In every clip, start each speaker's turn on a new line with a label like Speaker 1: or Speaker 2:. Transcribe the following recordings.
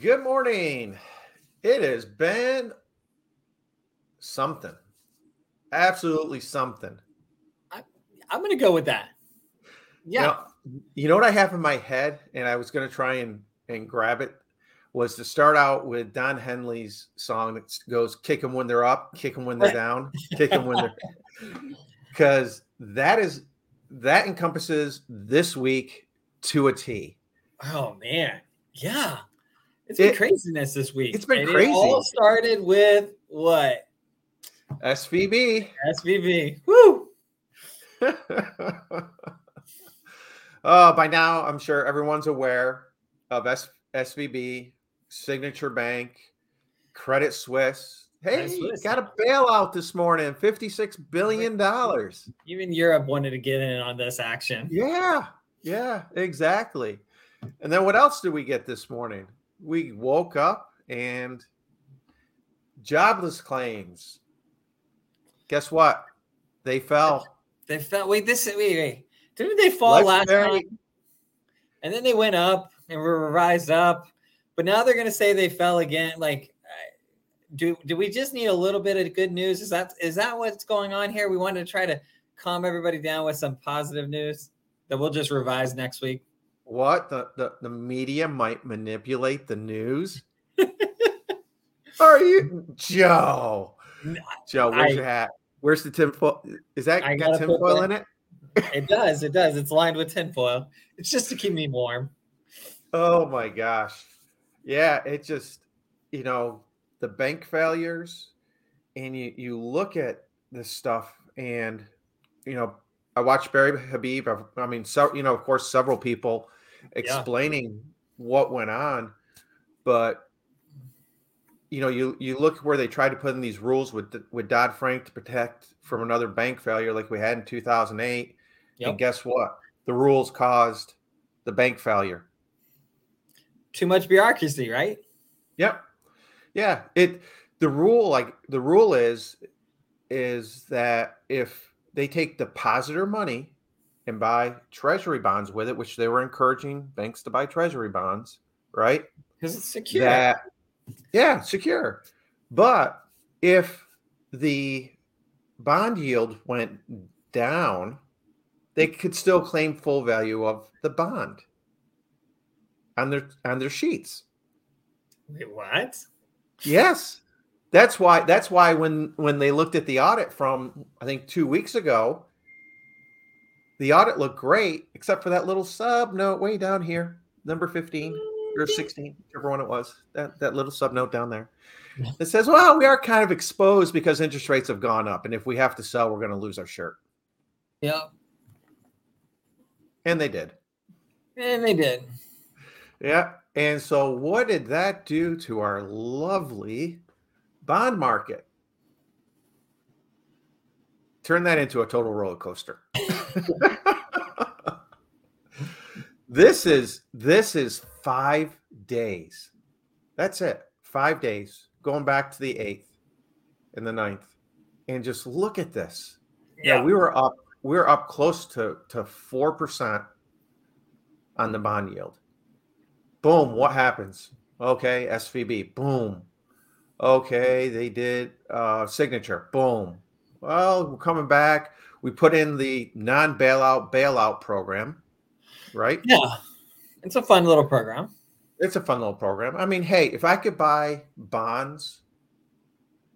Speaker 1: Good morning. It has been something. Absolutely something.
Speaker 2: I'm going to go with that. Yeah.
Speaker 1: You know, you know what I have in my head, and I was going to try and and grab it, was to start out with Don Henley's song that goes "Kick them when they're up, kick them when they're down, kick them when they're," because that is that encompasses this week to a T.
Speaker 2: Oh man, yeah, it's been it, craziness this week.
Speaker 1: It's been and crazy. It
Speaker 2: all started with what?
Speaker 1: SVB.
Speaker 2: SVB. Woo.
Speaker 1: oh, by now I'm sure everyone's aware of S- SVB, Signature Bank, Credit Suisse. Hey, Suisse. got a bailout this morning, $56 billion.
Speaker 2: Even Europe wanted to get in on this action.
Speaker 1: Yeah, yeah, exactly. And then what else did we get this morning? We woke up and jobless claims. Guess what? They fell.
Speaker 2: They fell. Wait, this wait, wait. Didn't they fall Let's last time? And then they went up and were revised up, but now they're going to say they fell again. Like, do do we just need a little bit of good news? Is that is that what's going on here? We wanted to try to calm everybody down with some positive news that we'll just revise next week.
Speaker 1: What the the, the media might manipulate the news? Are you Joe? Joe, where's I, your hat? Where's the tinfoil? Is that I got tinfoil in it?
Speaker 2: it does. It does. It's lined with tinfoil. It's just to keep me warm.
Speaker 1: Oh my gosh. Yeah, it just, you know, the bank failures and you you look at this stuff and you know, I watched Barry Habib. I mean, so you know, of course, several people explaining yeah. what went on, but you know, you you look where they tried to put in these rules with with Dodd Frank to protect from another bank failure like we had in 2008, yep. and guess what? The rules caused the bank failure.
Speaker 2: Too much bureaucracy, right?
Speaker 1: Yep. Yeah. It the rule like the rule is is that if they take depositor money and buy treasury bonds with it, which they were encouraging banks to buy treasury bonds, right?
Speaker 2: Because it's secure.
Speaker 1: That yeah, secure. But if the bond yield went down, they could still claim full value of the bond on their on their sheets.
Speaker 2: Wait, what?
Speaker 1: Yes. That's why that's why when when they looked at the audit from I think 2 weeks ago, the audit looked great except for that little sub note way down here, number 15 or 16, whichever one it was, that, that little sub note down there. It says, well, we are kind of exposed because interest rates have gone up. And if we have to sell, we're going to lose our shirt.
Speaker 2: Yeah.
Speaker 1: And they did.
Speaker 2: And they did.
Speaker 1: Yeah. And so, what did that do to our lovely bond market? Turn that into a total roller coaster. this is this is five days. That's it. Five days going back to the eighth and the ninth. And just look at this. Yeah, yeah we were up, we were up close to to four percent on the bond yield. Boom, what happens? Okay, SVB, boom. Okay, they did uh signature, boom. Well, we're coming back. We put in the non-bailout bailout program, right?
Speaker 2: Yeah. It's a fun little program.
Speaker 1: It's a fun little program. I mean, hey, if I could buy bonds,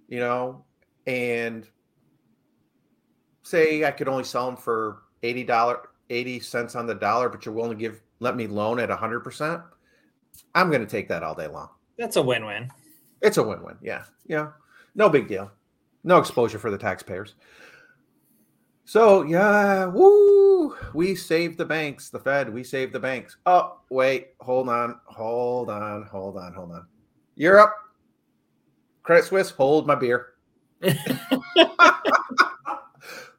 Speaker 1: you know, and say I could only sell them for eighty dollar, eighty cents on the dollar, but you're willing to give let me loan at hundred percent, I'm going to take that all day long.
Speaker 2: That's a win-win.
Speaker 1: It's a win-win. Yeah, yeah, no big deal. No exposure for the taxpayers. So yeah, woo! We saved the banks, the Fed. We saved the banks. Oh, wait, hold on, hold on, hold on, hold on. Europe, Credit Suisse, hold my beer.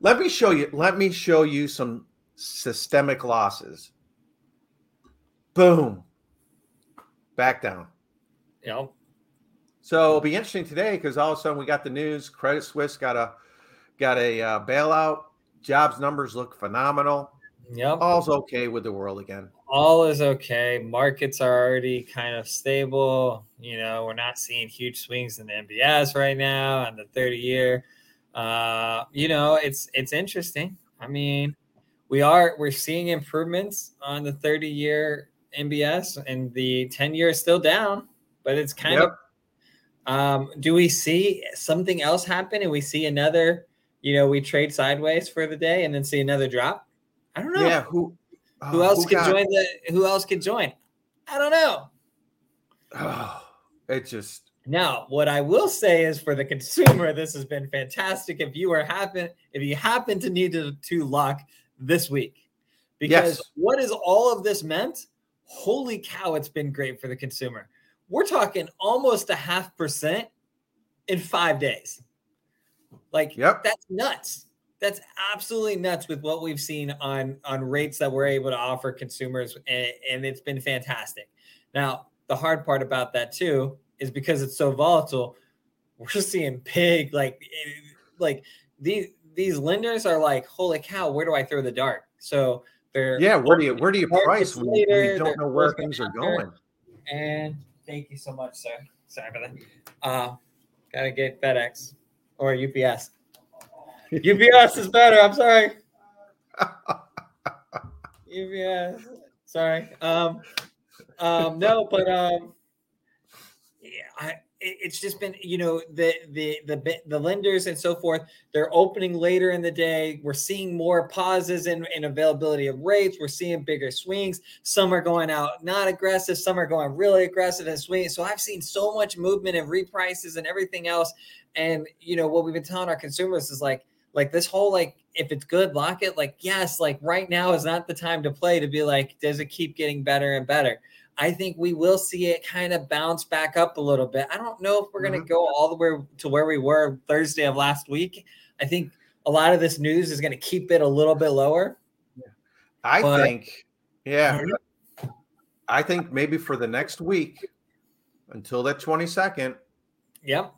Speaker 1: let me show you. Let me show you some systemic losses. Boom, back down.
Speaker 2: Yep.
Speaker 1: So it'll be interesting today because all of a sudden we got the news. Credit Suisse got a got a uh, bailout Jobs numbers look phenomenal.
Speaker 2: Yep.
Speaker 1: All's okay with the world again.
Speaker 2: all is okay. Markets are already kind of stable. You know, we're not seeing huge swings in the MBS right now on the 30 year. Uh, you know, it's it's interesting. I mean, we are we're seeing improvements on the 30 year MBS and the 10 year is still down, but it's kind yep. of um, do we see something else happen and we see another, you know, we trade sideways for the day and then see another drop? I don't know.
Speaker 1: Yeah, who
Speaker 2: who else who could join the who else could join? I don't know.
Speaker 1: Oh, it just
Speaker 2: now what I will say is for the consumer, this has been fantastic. If you are happen if you happen to need to, to lock this week, because yes. what is all of this meant? Holy cow, it's been great for the consumer. We're talking almost a half percent in five days. Like yep. that's nuts that's absolutely nuts with what we've seen on on rates that we're able to offer consumers and, and, it's been fantastic now the hard part about that too is because it's so volatile we're seeing big like eh, like these these lenders are like holy cow where do i throw the dart so they're
Speaker 1: yeah where do you where do you price when you, when you don't know where things are going
Speaker 2: and thank you so much sir sorry about that uh gotta get fedex or ups UPS is better. I'm sorry. UPS. Sorry. Um, um, no, but um, yeah, I, it's just been you know the the the the lenders and so forth they're opening later in the day. We're seeing more pauses in, in availability of rates. We're seeing bigger swings. Some are going out not aggressive. Some are going really aggressive and swinging. So i've seen so much movement and reprices and everything else. And you know what we've been telling our consumers is like like this whole like if it's good lock it. Like yes like right now is not the time to play to be like does it keep getting better and better? I think we will see it kind of bounce back up a little bit. I don't know if we're mm-hmm. going to go all the way to where we were thursday of last week. I think a lot of this news is going to keep it a little bit lower.
Speaker 1: I but, think yeah. I think maybe for the next week until that 22nd
Speaker 2: yep.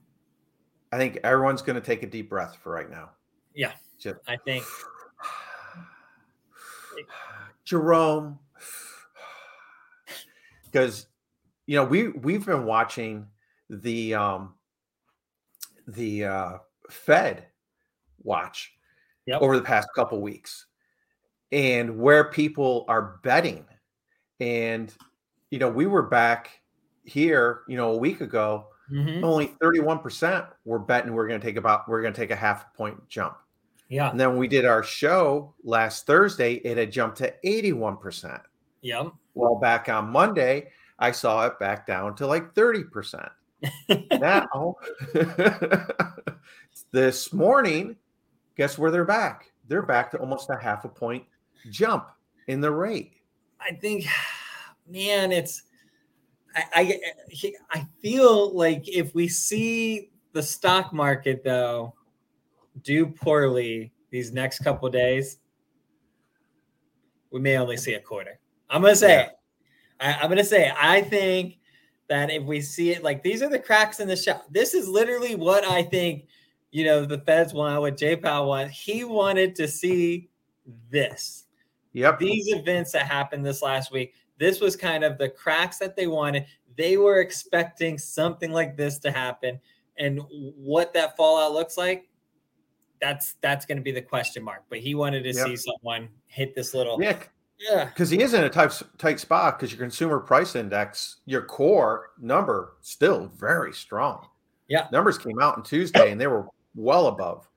Speaker 1: I think everyone's going to take a deep breath for right now
Speaker 2: yeah, Just, I think
Speaker 1: Jerome, because you know we we've been watching the um the uh, Fed watch yep. over the past couple weeks, and where people are betting, and you know we were back here, you know, a week ago Mm-hmm. Only 31% were betting we're going to take about we're going to take a half point jump.
Speaker 2: Yeah.
Speaker 1: And then when we did our show last Thursday, it had jumped to 81%.
Speaker 2: Yeah.
Speaker 1: Well, back on Monday, I saw it back down to like 30%. now, this morning, guess where they're back? They're back to almost a half a point jump in the rate.
Speaker 2: I think, man, it's I, I, I feel like if we see the stock market though do poorly these next couple days, we may only see a quarter. I'm gonna say, yeah. I, am gonna say, I think that if we see it like these are the cracks in the shell. This is literally what I think. You know, the Feds want what J Powell wants. He wanted to see this.
Speaker 1: Yep.
Speaker 2: These events that happened this last week. This was kind of the cracks that they wanted. They were expecting something like this to happen. And what that fallout looks like, that's that's going to be the question mark. But he wanted to yep. see someone hit this little
Speaker 1: yeah, yeah, because he is in a tight tight spot because your consumer price index, your core number, still very strong.
Speaker 2: Yeah,
Speaker 1: numbers came out on Tuesday and they were well above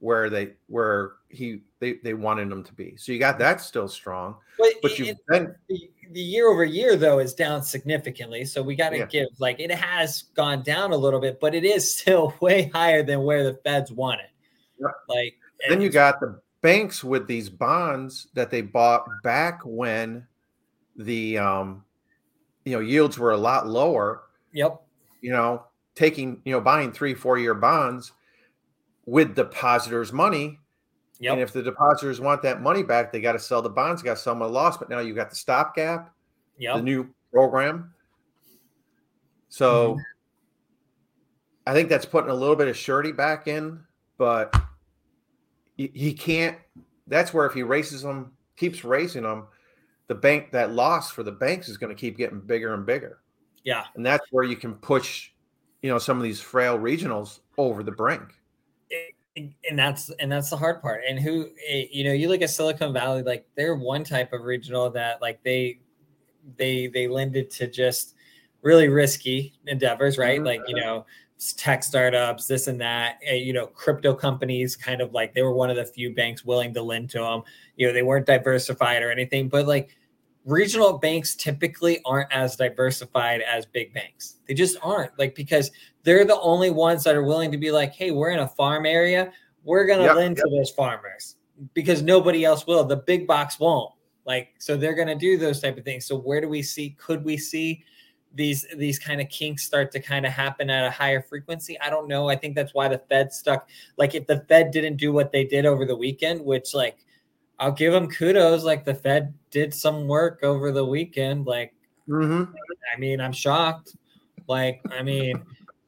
Speaker 1: where they where he they, they wanted them to be. So you got that still strong. But, but you then
Speaker 2: the, year over year though is down significantly. So we got to yeah. give like it has gone down a little bit, but it is still way higher than where the Feds want it. Yeah. Like
Speaker 1: then you got the banks with these bonds that they bought back when the um you know yields were a lot lower.
Speaker 2: Yep.
Speaker 1: You know, taking, you know, buying three, four year bonds with depositors' money. Yep. And if the depositors want that money back, they got to sell the bonds, got to sell them at a loss. But now you got the stopgap,
Speaker 2: yep.
Speaker 1: the new program. So mm-hmm. I think that's putting a little bit of surety back in, but he, he can't. That's where if he races them, keeps racing them, the bank that loss for the banks is going to keep getting bigger and bigger.
Speaker 2: Yeah.
Speaker 1: And that's where you can push, you know, some of these frail regionals over the brink.
Speaker 2: And that's and that's the hard part. And who eh, you know, you look at Silicon Valley, like they're one type of regional that like they they they lended to just really risky endeavors, right? Mm-hmm. Like, you know, tech startups, this and that, eh, you know, crypto companies kind of like they were one of the few banks willing to lend to them. You know, they weren't diversified or anything, but like regional banks typically aren't as diversified as big banks. They just aren't like because they're the only ones that are willing to be like, hey, we're in a farm area. We're going to yep, lend yep. to those farmers because nobody else will. The big box won't. Like, so they're going to do those type of things. So where do we see, could we see these these kind of kinks start to kind of happen at a higher frequency i don't know i think that's why the fed stuck like if the fed didn't do what they did over the weekend which like i'll give them kudos like the fed did some work over the weekend like mm-hmm. i mean i'm shocked like i mean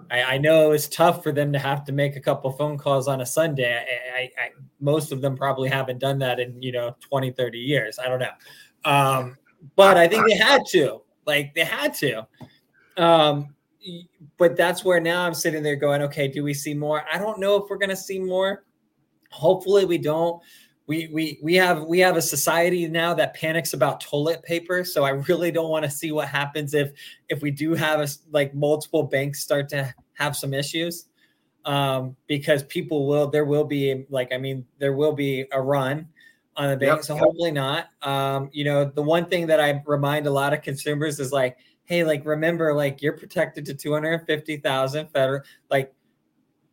Speaker 2: I, I, know it's tough for them to have to make a couple phone calls on a sunday I, I, I, most of them probably haven't done that in you know 20 30 years i don't know um, but i think they had to like they had to. Um, but that's where now I'm sitting there going, okay, do we see more? I don't know if we're going to see more. Hopefully, we don't. We we we have we have a society now that panics about toilet paper. So I really don't want to see what happens if if we do have a, like multiple banks start to have some issues, um, because people will there will be like I mean there will be a run on the bank. Yep. So hopefully not. Um, you know, the one thing that I remind a lot of consumers is like, hey, like remember, like you're protected to 250,000 federal, like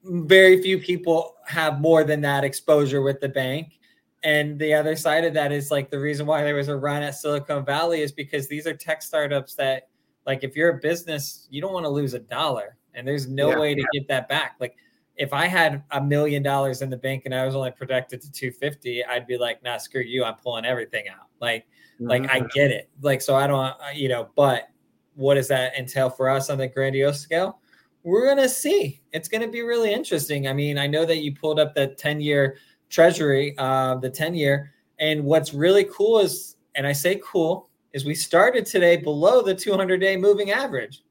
Speaker 2: very few people have more than that exposure with the bank. And the other side of that is like the reason why there was a run at Silicon Valley is because these are tech startups that, like, if you're a business, you don't want to lose a dollar, and there's no yeah, way to yeah. get that back. Like, if I had a million dollars in the bank and I was only protected to 250, I'd be like, nah, screw you. I'm pulling everything out. Like, mm-hmm. like I mm-hmm. get it. Like, so I don't, you know, but what does that entail for us on the grandiose scale? We're going to see. It's going to be really interesting. I mean, I know that you pulled up the 10 year treasury, uh, the 10 year. And what's really cool is, and I say cool, is we started today below the 200 day moving average.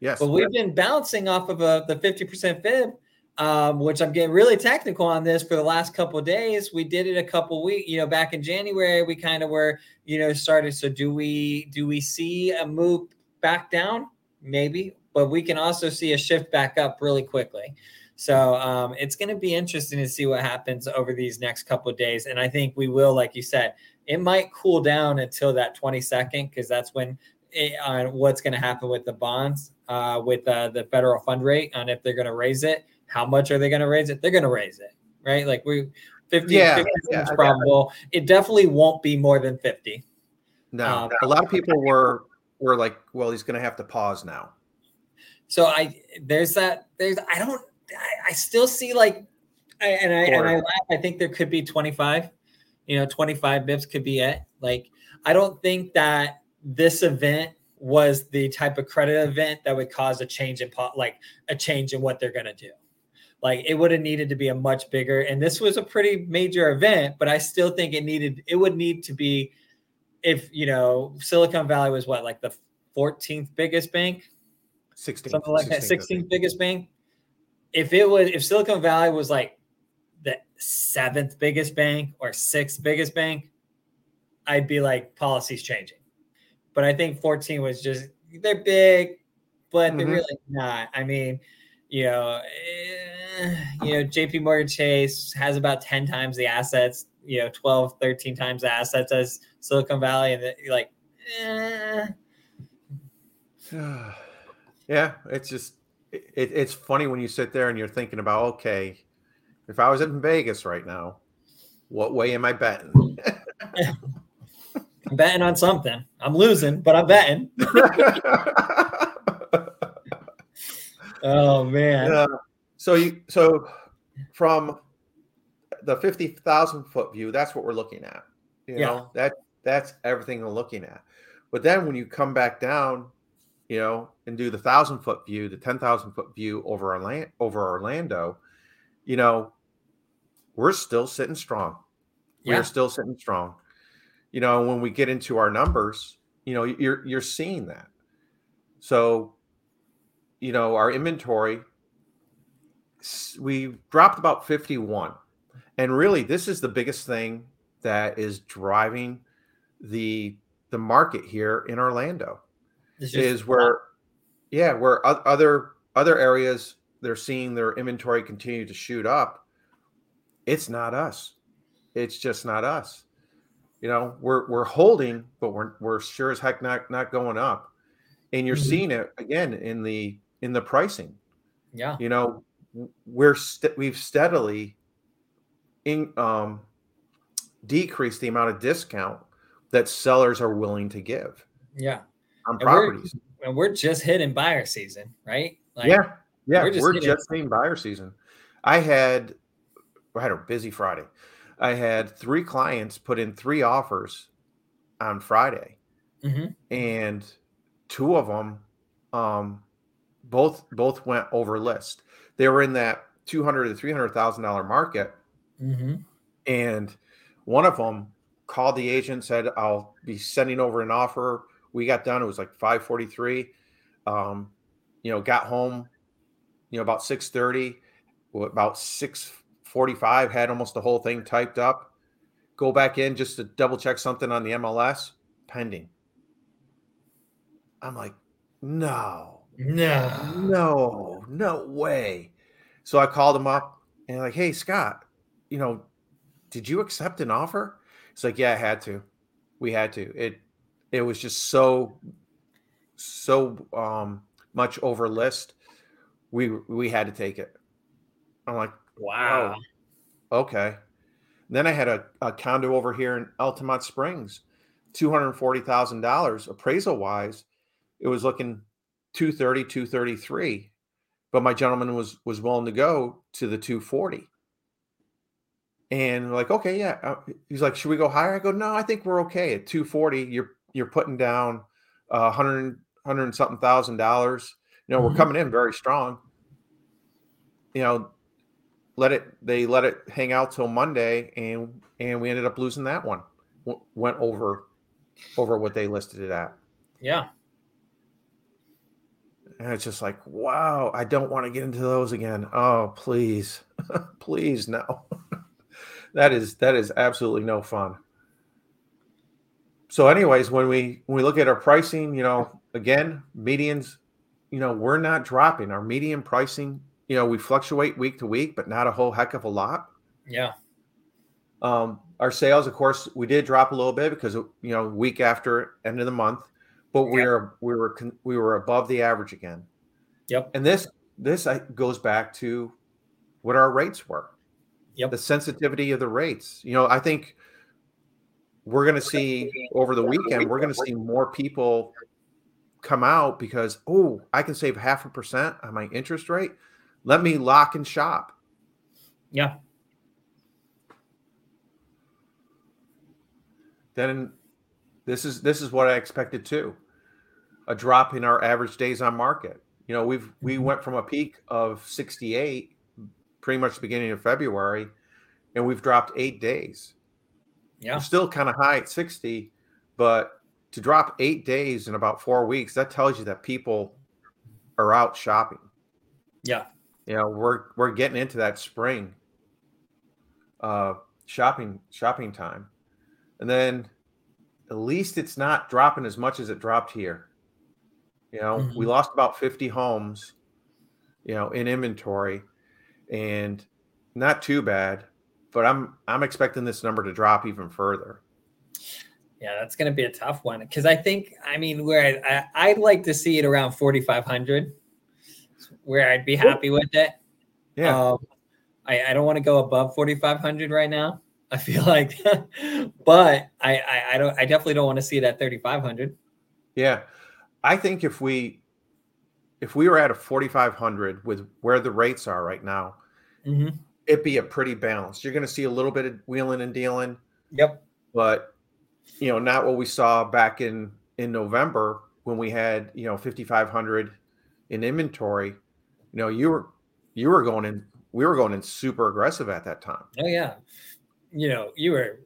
Speaker 2: Yes. But we've been bouncing off of a, the 50% fib um, which I'm getting really technical on this for the last couple days. We did it a couple weeks, you know, back in January, we kind of were, you know, started. So do we do we see a move back down? Maybe, but we can also see a shift back up really quickly. So um, it's going to be interesting to see what happens over these next couple of days. And I think we will, like you said, it might cool down until that 22nd because that's when it, on what's going to happen with the bonds, uh, with uh, the federal fund rate, on if they're going to raise it how much are they going to raise it? They're going to raise it, right? Like we 50, yeah, 50 yeah, is probable. It definitely won't be more than 50.
Speaker 1: No, um, a lot of people were were like, well, he's going to have to pause now.
Speaker 2: So I there's that there's I don't I, I still see like and I and I laugh. I think there could be 25, you know, 25 bips could be it. Like I don't think that this event was the type of credit event that would cause a change in pot, like a change in what they're going to do. Like it would have needed to be a much bigger, and this was a pretty major event, but I still think it needed, it would need to be if, you know, Silicon Valley was what, like the 14th biggest bank?
Speaker 1: 16th.
Speaker 2: Something like 16th, that, 16th biggest bank. If it was, if Silicon Valley was like the seventh biggest bank or sixth biggest bank, I'd be like, policy's changing. But I think 14 was just, they're big, but mm-hmm. they're really not. I mean, you know, eh, you know, JP Morgan Chase has about 10 times the assets, you know, 12, 13 times the assets as Silicon Valley. And you're like, eh.
Speaker 1: yeah, it's just, it, it's funny when you sit there and you're thinking about, okay, if I was in Vegas right now, what way am I betting?
Speaker 2: I'm betting on something. I'm losing, but I'm betting. Oh man. Uh,
Speaker 1: so you so from the fifty thousand foot view, that's what we're looking at. You yeah. know, that that's everything we're looking at. But then when you come back down, you know, and do the thousand foot view, the ten thousand foot view over Orlando, over Orlando, you know, we're still sitting strong. Yeah. We're still sitting strong. you know, when we get into our numbers, you know, you're you're seeing that. So, you know, our inventory we dropped about 51. And really this is the biggest thing that is driving the the market here in Orlando. Is where yeah, where other other areas they're seeing their inventory continue to shoot up. It's not us. It's just not us. You know, we're we're holding, but we're we're sure as heck not not going up. And you're mm-hmm. seeing it again in the in the pricing.
Speaker 2: Yeah.
Speaker 1: You know, we're st- we've steadily in um decreased the amount of discount that sellers are willing to give.
Speaker 2: Yeah.
Speaker 1: On properties.
Speaker 2: We're, and we're just hitting buyer season, right?
Speaker 1: Like, yeah. Yeah. We're just, we're just hitting buyer season. I had I had a busy Friday. I had three clients put in three offers on Friday,
Speaker 2: mm-hmm.
Speaker 1: and two of them, um, both both went over list. They were in that two hundred to three hundred thousand dollar market,
Speaker 2: mm-hmm.
Speaker 1: and one of them called the agent said, "I'll be sending over an offer." We got done. It was like five forty three. Um, you know, got home, you know, about six thirty. About 6:45. had almost the whole thing typed up. Go back in just to double check something on the MLS, pending. I'm like, no,
Speaker 2: no,
Speaker 1: no, no way. So I called him up and like, hey, Scott, you know, did you accept an offer? It's like, yeah, I had to. We had to. It it was just so so um much over list. We we had to take it. I'm like,
Speaker 2: Wow.
Speaker 1: Oh, okay. Then I had a, a condo over here in Altamonte Springs, two hundred forty thousand dollars appraisal wise. It was looking 230, 233, but my gentleman was was willing to go to the 240. And like, okay, yeah. Uh, he's like, should we go higher? I go, no, I think we're okay at 240. You're you're putting down uh, 100 100 something thousand dollars. You know, mm-hmm. we're coming in very strong. You know, let it they let it hang out till Monday and and we ended up losing that one. W- went over over what they listed it at.
Speaker 2: Yeah.
Speaker 1: And it's just like, wow, I don't want to get into those again. Oh, please. please no. that is that is absolutely no fun. So anyways, when we when we look at our pricing, you know, again, medians, you know, we're not dropping. Our median pricing you know, we fluctuate week to week, but not a whole heck of a lot.
Speaker 2: Yeah.
Speaker 1: Um, our sales, of course, we did drop a little bit because you know, week after end of the month, but we are we were we were above the average again.
Speaker 2: Yep.
Speaker 1: And this this goes back to what our rates were.
Speaker 2: Yep.
Speaker 1: The sensitivity of the rates. You know, I think we're going to see over the weekend. We're going to see more people come out because oh, I can save half a percent on my interest rate. Let me lock and shop.
Speaker 2: Yeah.
Speaker 1: Then this is this is what I expected too. A drop in our average days on market. You know, we've we mm-hmm. went from a peak of 68 pretty much the beginning of February and we've dropped 8 days.
Speaker 2: Yeah.
Speaker 1: We're still kind of high at 60, but to drop 8 days in about 4 weeks, that tells you that people are out shopping.
Speaker 2: Yeah
Speaker 1: you know we're we're getting into that spring uh shopping shopping time and then at least it's not dropping as much as it dropped here you know mm-hmm. we lost about 50 homes you know in inventory and not too bad but i'm i'm expecting this number to drop even further
Speaker 2: yeah that's going to be a tough one because i think i mean where I, I, i'd like to see it around 4500 where I'd be happy with it.
Speaker 1: Yeah. Um,
Speaker 2: I, I don't want to go above 4,500 right now. I feel like, but I, I, I don't, I definitely don't want to see it at 3,500.
Speaker 1: Yeah. I think if we, if we were at a 4,500 with where the rates are right now,
Speaker 2: mm-hmm.
Speaker 1: It'd be a pretty balanced. You're going to see a little bit of wheeling and dealing.
Speaker 2: Yep.
Speaker 1: But, you know, not what we saw back in, in November when we had, you know, 5,500 in inventory, you know, you were you were going in we were going in super aggressive at that time.
Speaker 2: Oh yeah. You know, you were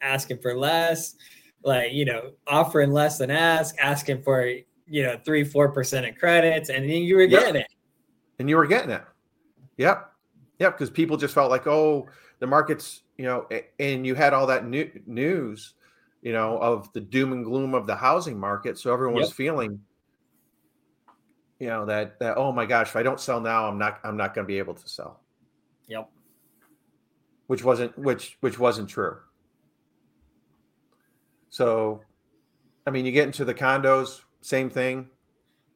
Speaker 2: asking for less. like you know offering less than ask, asking for you know three four percent of credits, and then you were getting yep. it.
Speaker 1: And you were getting it. Yep, yep. Because people just felt like, oh, the market's you know, and you had all that new news, you know, of the doom and gloom of the housing market, so everyone yep. was feeling you know that that oh my gosh if i don't sell now i'm not i'm not going to be able to sell.
Speaker 2: Yep.
Speaker 1: Which wasn't which which wasn't true. So i mean you get into the condos same thing.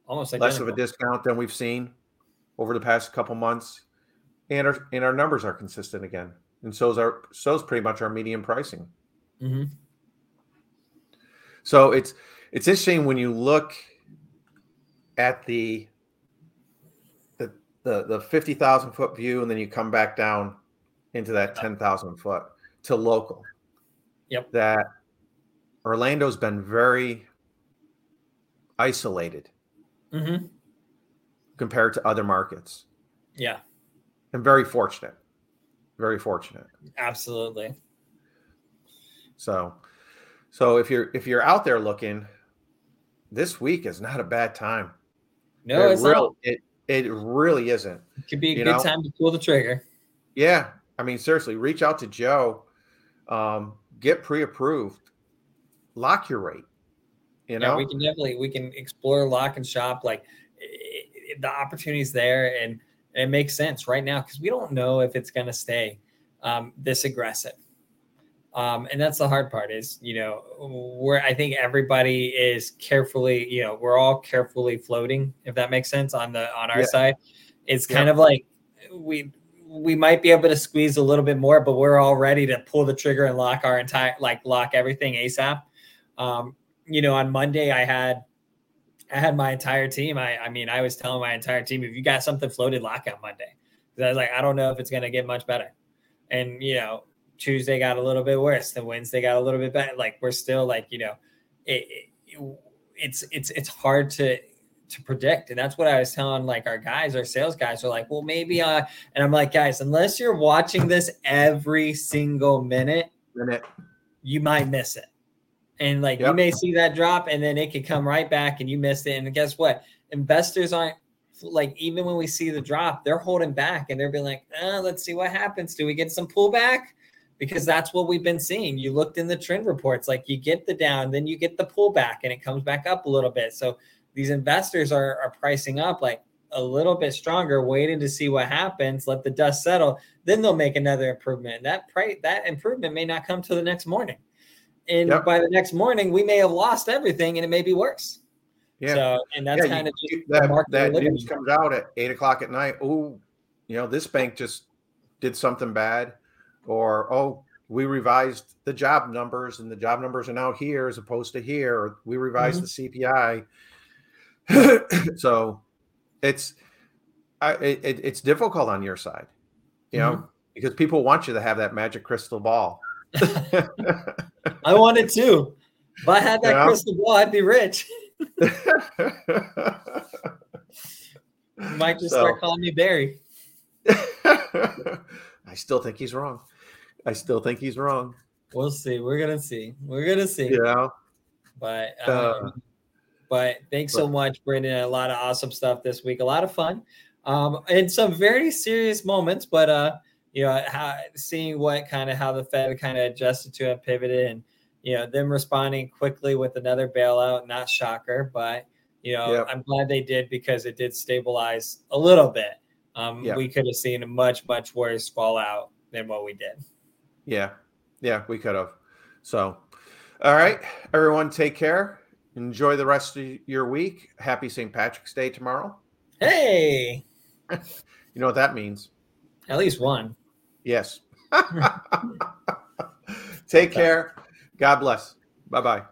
Speaker 2: Almost
Speaker 1: less of a discount than we've seen over the past couple months and our and our numbers are consistent again and so is our so is pretty much our median pricing
Speaker 2: mm-hmm.
Speaker 1: so it's it's interesting when you look at the the the, the 50,000 foot view and then you come back down into that 10,000 foot to local.
Speaker 2: Yep.
Speaker 1: That Orlando's been very isolated
Speaker 2: mm-hmm.
Speaker 1: compared to other markets.
Speaker 2: Yeah.
Speaker 1: And very fortunate. Very fortunate.
Speaker 2: Absolutely.
Speaker 1: So so if you're if you're out there looking, this week is not a bad time.
Speaker 2: No, it it's
Speaker 1: really, not. It it really isn't.
Speaker 2: It could be a good know? time to pull the trigger.
Speaker 1: Yeah, I mean, seriously, reach out to Joe, um, get pre-approved, lock your rate. You know,
Speaker 2: yeah, we can definitely we can explore lock and shop like it, it, the opportunities there, and, and, it makes sense right now because we don't know if it's going to stay um, this aggressive. Um, and that's the hard part is, you know, where I think everybody is carefully, you know, we're all carefully floating, if that makes sense on the, on our yeah. side. It's kind yeah. of like we, we might be able to squeeze a little bit more, but we're all ready to pull the trigger and lock our entire, like lock everything ASAP. Um, you know, on Monday I had, I had my entire team. I, I mean, I was telling my entire team, if you got something floated, lock out Monday. I was like, I don't know if it's going to get much better. And, you know, Tuesday got a little bit worse. Then Wednesday got a little bit better. Like we're still like you know, it, it, it's it's it's hard to to predict, and that's what I was telling like our guys, our sales guys are like, well maybe uh, and I'm like guys, unless you're watching this every single minute,
Speaker 1: minute,
Speaker 2: you might miss it. And like yep. you may see that drop, and then it could come right back, and you missed it. And guess what? Investors aren't like even when we see the drop, they're holding back and they're being like, oh, let's see what happens. Do we get some pullback? because that's what we've been seeing. You looked in the trend reports, like you get the down, then you get the pullback, and it comes back up a little bit. So these investors are, are pricing up like a little bit stronger, waiting to see what happens, let the dust settle, then they'll make another improvement. That price, that improvement may not come till the next morning. And yep. by the next morning, we may have lost everything and it may be worse.
Speaker 1: Yeah.
Speaker 2: So, and that's yeah, kind of
Speaker 1: that, that news comes out at eight o'clock at night. Oh, you know, this bank just did something bad or oh we revised the job numbers and the job numbers are now here as opposed to here or we revised mm-hmm. the cpi so it's I, it, it's difficult on your side you mm-hmm. know because people want you to have that magic crystal ball
Speaker 2: i want it too if i had that crystal ball i'd be rich might just so, start calling me barry
Speaker 1: I still think he's wrong. I still think he's wrong.
Speaker 2: We'll see. We're gonna see. We're gonna see.
Speaker 1: Yeah.
Speaker 2: But um, uh, but thanks so much, Brenden. A lot of awesome stuff this week. A lot of fun. Um, and some very serious moments, but uh, you know, how seeing what kind of how the Fed kind of adjusted to and pivoted and you know, them responding quickly with another bailout, not shocker, but you know, yep. I'm glad they did because it did stabilize a little bit. Um, yep. we could have seen a much, much worse fallout than what we did.
Speaker 1: Yeah. Yeah, we could have. So, all right, everyone, take care. Enjoy the rest of your week. Happy St. Patrick's Day tomorrow.
Speaker 2: Hey.
Speaker 1: you know what that means?
Speaker 2: At least one.
Speaker 1: Yes. take care. God bless. Bye bye.